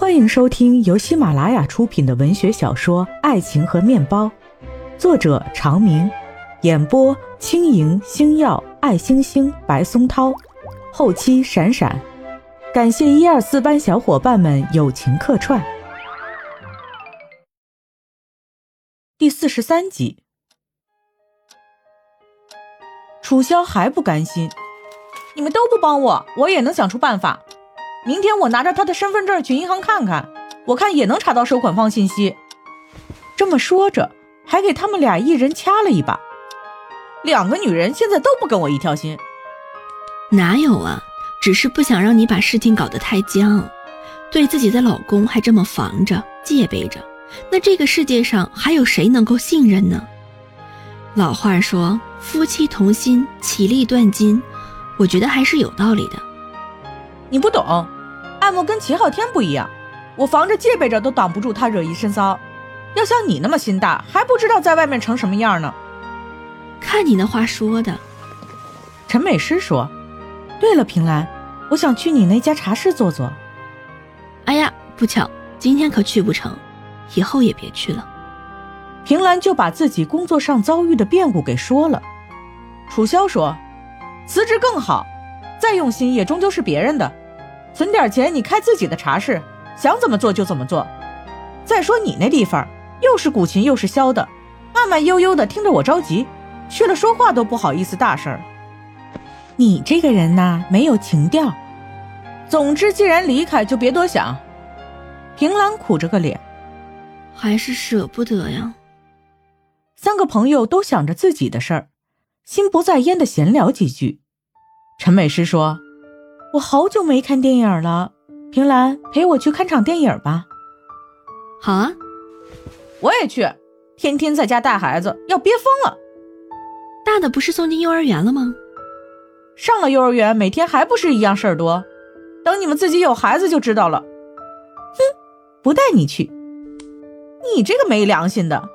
欢迎收听由喜马拉雅出品的文学小说《爱情和面包》，作者长明，演播轻盈、星耀、爱星星、白松涛，后期闪闪，感谢一二四班小伙伴们友情客串。第四十三集，楚萧还不甘心，你们都不帮我，我也能想出办法。明天我拿着他的身份证去银行看看，我看也能查到收款方信息。这么说着，还给他们俩一人掐了一把。两个女人现在都不跟我一条心。哪有啊，只是不想让你把事情搞得太僵，对自己的老公还这么防着、戒备着，那这个世界上还有谁能够信任呢？老话说“夫妻同心，其利断金”，我觉得还是有道理的。你不懂，爱慕跟秦昊天不一样，我防着戒备着都挡不住他惹一身骚。要像你那么心大，还不知道在外面成什么样呢。看你那话说的。陈美诗说：“对了，平兰，我想去你那家茶室坐坐。”哎呀，不巧，今天可去不成，以后也别去了。平兰就把自己工作上遭遇的变故给说了。楚萧说：“辞职更好，再用心也终究是别人的。”存点钱，你开自己的茶室，想怎么做就怎么做。再说你那地方又是古琴又是箫的，慢慢悠悠的听着我着急，去了说话都不好意思大声。你这个人呐，没有情调。总之，既然离开，就别多想。平兰苦着个脸，还是舍不得呀。三个朋友都想着自己的事儿，心不在焉的闲聊几句。陈美诗说。我好久没看电影了，平兰陪我去看场电影吧。好啊，我也去。天天在家带孩子，要憋疯了。大的不是送进幼儿园了吗？上了幼儿园，每天还不是一样事儿多。等你们自己有孩子就知道了。哼，不带你去。你这个没良心的，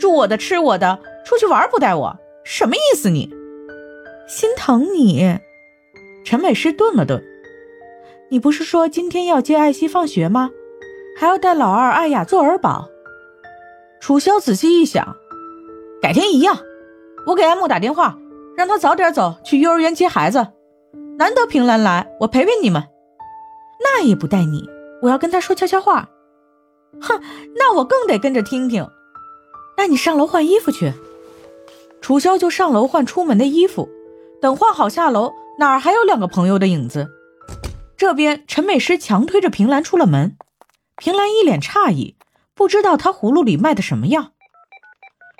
住我的，吃我的，出去玩不带我，什么意思？你心疼你。陈美诗顿了顿，你不是说今天要接艾希放学吗？还要带老二艾雅做儿保。楚萧仔细一想，改天一样。我给艾木打电话，让他早点走去幼儿园接孩子。难得平兰来，我陪陪你们。那也不带你，我要跟他说悄悄话。哼，那我更得跟着听听。那你上楼换衣服去。楚萧就上楼换出门的衣服，等换好下楼。哪儿还有两个朋友的影子？这边陈美诗强推着平兰出了门，平兰一脸诧异，不知道他葫芦里卖的什么药。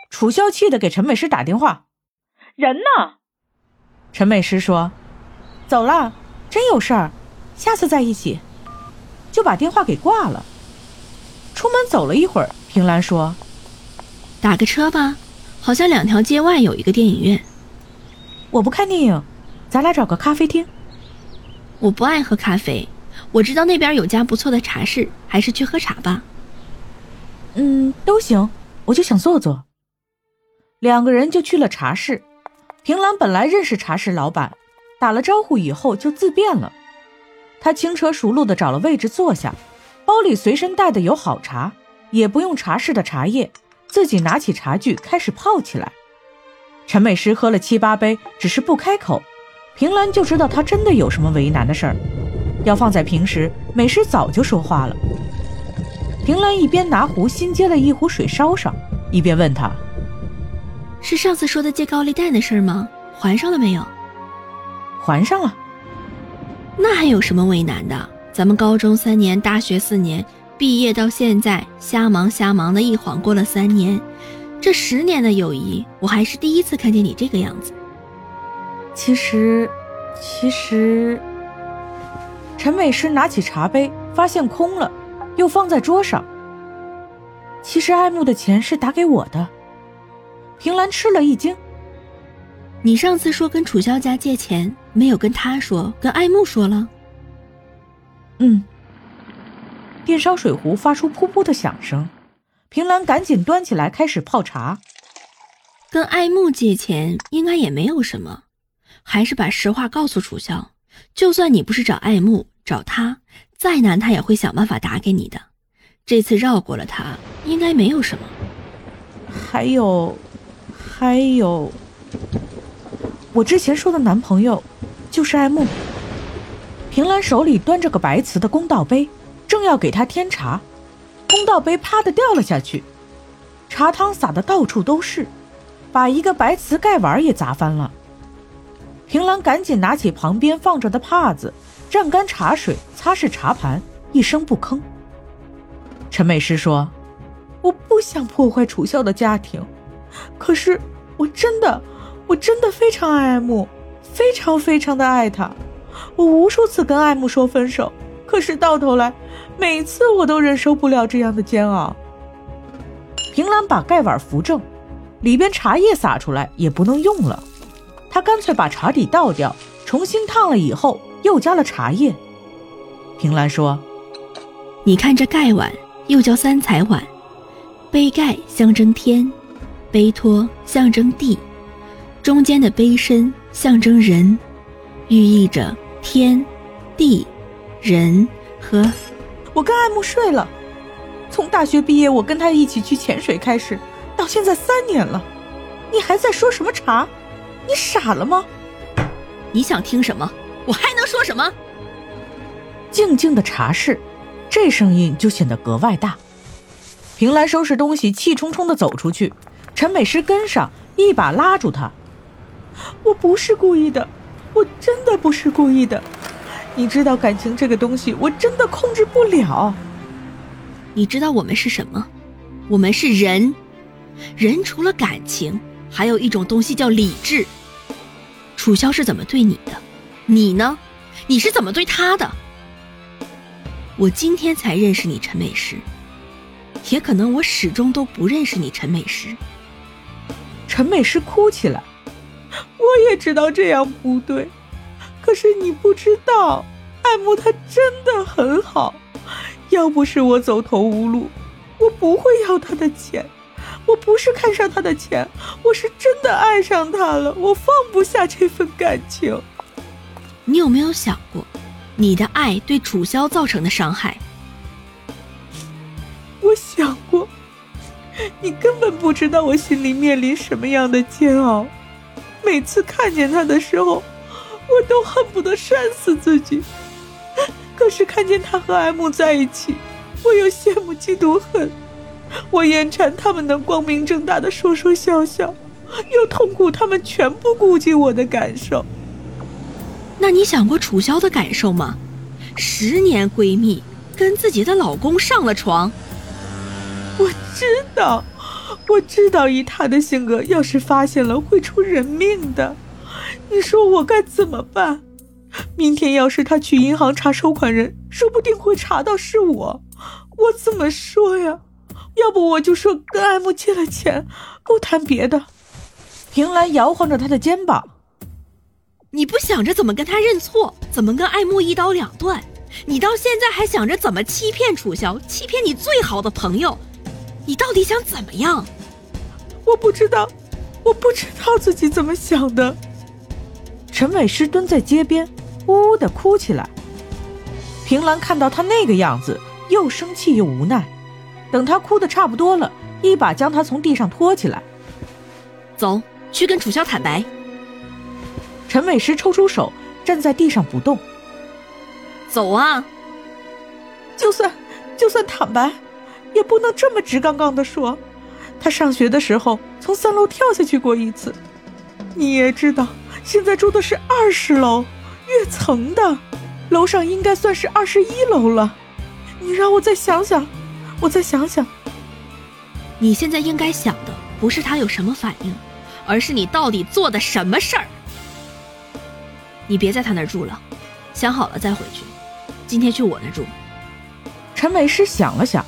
楚萧气的给陈美诗打电话：“人呢？”陈美诗说：“走了，真有事儿，下次再一起。”就把电话给挂了。出门走了一会儿，平兰说：“打个车吧，好像两条街外有一个电影院。”我不看电影。咱俩找个咖啡厅。我不爱喝咖啡，我知道那边有家不错的茶室，还是去喝茶吧。嗯，都行，我就想坐坐。两个人就去了茶室。平兰本来认识茶室老板，打了招呼以后就自便了。他轻车熟路的找了位置坐下，包里随身带的有好茶，也不用茶室的茶叶，自己拿起茶具开始泡起来。陈美诗喝了七八杯，只是不开口。平兰就知道他真的有什么为难的事儿，要放在平时，美诗早就说话了。平兰一边拿壶新接了一壶水烧上，一边问他：“是上次说的借高利贷的事儿吗？还上了没有？”“还上了。”“那还有什么为难的？咱们高中三年，大学四年，毕业到现在，瞎忙瞎忙的一晃过了三年，这十年的友谊，我还是第一次看见你这个样子。”其实，其实，陈美诗拿起茶杯，发现空了，又放在桌上。其实爱慕的钱是打给我的。平兰吃了一惊。你上次说跟楚萧家借钱，没有跟他说，跟爱慕说了？嗯。电烧水壶发出噗噗的响声，平兰赶紧端起来开始泡茶。跟爱慕借钱应该也没有什么。还是把实话告诉楚萧，就算你不是找爱慕，找他，再难他也会想办法打给你的。这次绕过了他，应该没有什么。还有，还有，我之前说的男朋友，就是爱慕。平兰手里端着个白瓷的公道杯，正要给他添茶，公道杯啪的掉了下去，茶汤洒的到处都是，把一个白瓷盖碗也砸翻了。平兰赶紧拿起旁边放着的帕子。蘸干茶水，擦拭茶盘，一声不吭。陈美诗说：“我不想破坏楚萧的家庭，可是我真的，我真的非常爱爱慕，非常非常的爱他。我无数次跟爱慕说分手，可是到头来，每次我都忍受不了这样的煎熬。”平兰把盖碗扶正，里边茶叶洒出来也不能用了，她干脆把茶底倒掉，重新烫了以后。又加了茶叶。平兰说：“你看这盖碗，又叫三彩碗，杯盖象征天，杯托象征地，中间的杯身象征人，寓意着天、地、人和……我跟爱慕睡了，从大学毕业我跟他一起去潜水开始，到现在三年了，你还在说什么茶？你傻了吗？你想听什么？”我还能说什么？静静的茶室，这声音就显得格外大。平兰收拾东西，气冲冲的走出去。陈美诗跟上，一把拉住她：“我不是故意的，我真的不是故意的。你知道感情这个东西，我真的控制不了。你知道我们是什么？我们是人。人除了感情，还有一种东西叫理智。楚萧是怎么对你的？”你呢？你是怎么对他的？我今天才认识你，陈美诗。也可能我始终都不认识你，陈美诗。陈美诗哭起来。我也知道这样不对，可是你不知道，爱慕他真的很好。要不是我走投无路，我不会要他的钱。我不是看上他的钱，我是真的爱上他了。我放不下这份感情。你有没有想过，你的爱对楚萧造成的伤害？我想过，你根本不知道我心里面临什么样的煎熬。每次看见他的时候，我都恨不得扇死自己。可是看见他和 M 在一起，我又羡慕嫉妒恨。我眼馋他们能光明正大的说说笑笑，又痛苦他们全部顾及我的感受。那你想过楚萧的感受吗？十年闺蜜跟自己的老公上了床。我知道，我知道以他的性格，要是发现了会出人命的。你说我该怎么办？明天要是他去银行查收款人，说不定会查到是我。我怎么说呀？要不我就说跟艾慕借了钱，不谈别的。平兰摇晃着他的肩膀。你不想着怎么跟他认错，怎么跟爱慕一刀两断？你到现在还想着怎么欺骗楚萧，欺骗你最好的朋友？你到底想怎么样？我不知道，我不知道自己怎么想的。陈伟诗蹲在街边，呜呜的哭起来。平兰看到他那个样子，又生气又无奈。等他哭的差不多了，一把将他从地上拖起来，走去跟楚萧坦白。陈美诗抽出手，站在地上不动。走啊！就算就算坦白，也不能这么直杠杠的说。他上学的时候从三楼跳下去过一次。你也知道，现在住的是二十楼，跃层的，楼上应该算是二十一楼了。你让我再想想，我再想想。你现在应该想的不是他有什么反应，而是你到底做的什么事儿。你别在他那儿住了，想好了再回去。今天去我那住。陈美诗想了想，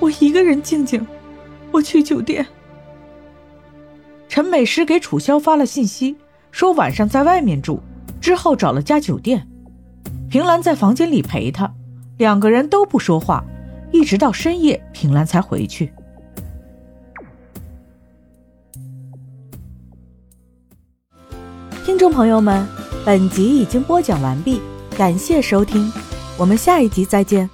我一个人静静，我去酒店。陈美诗给楚萧发了信息，说晚上在外面住，之后找了家酒店。平兰在房间里陪他，两个人都不说话，一直到深夜，平兰才回去。听众朋友们。本集已经播讲完毕，感谢收听，我们下一集再见。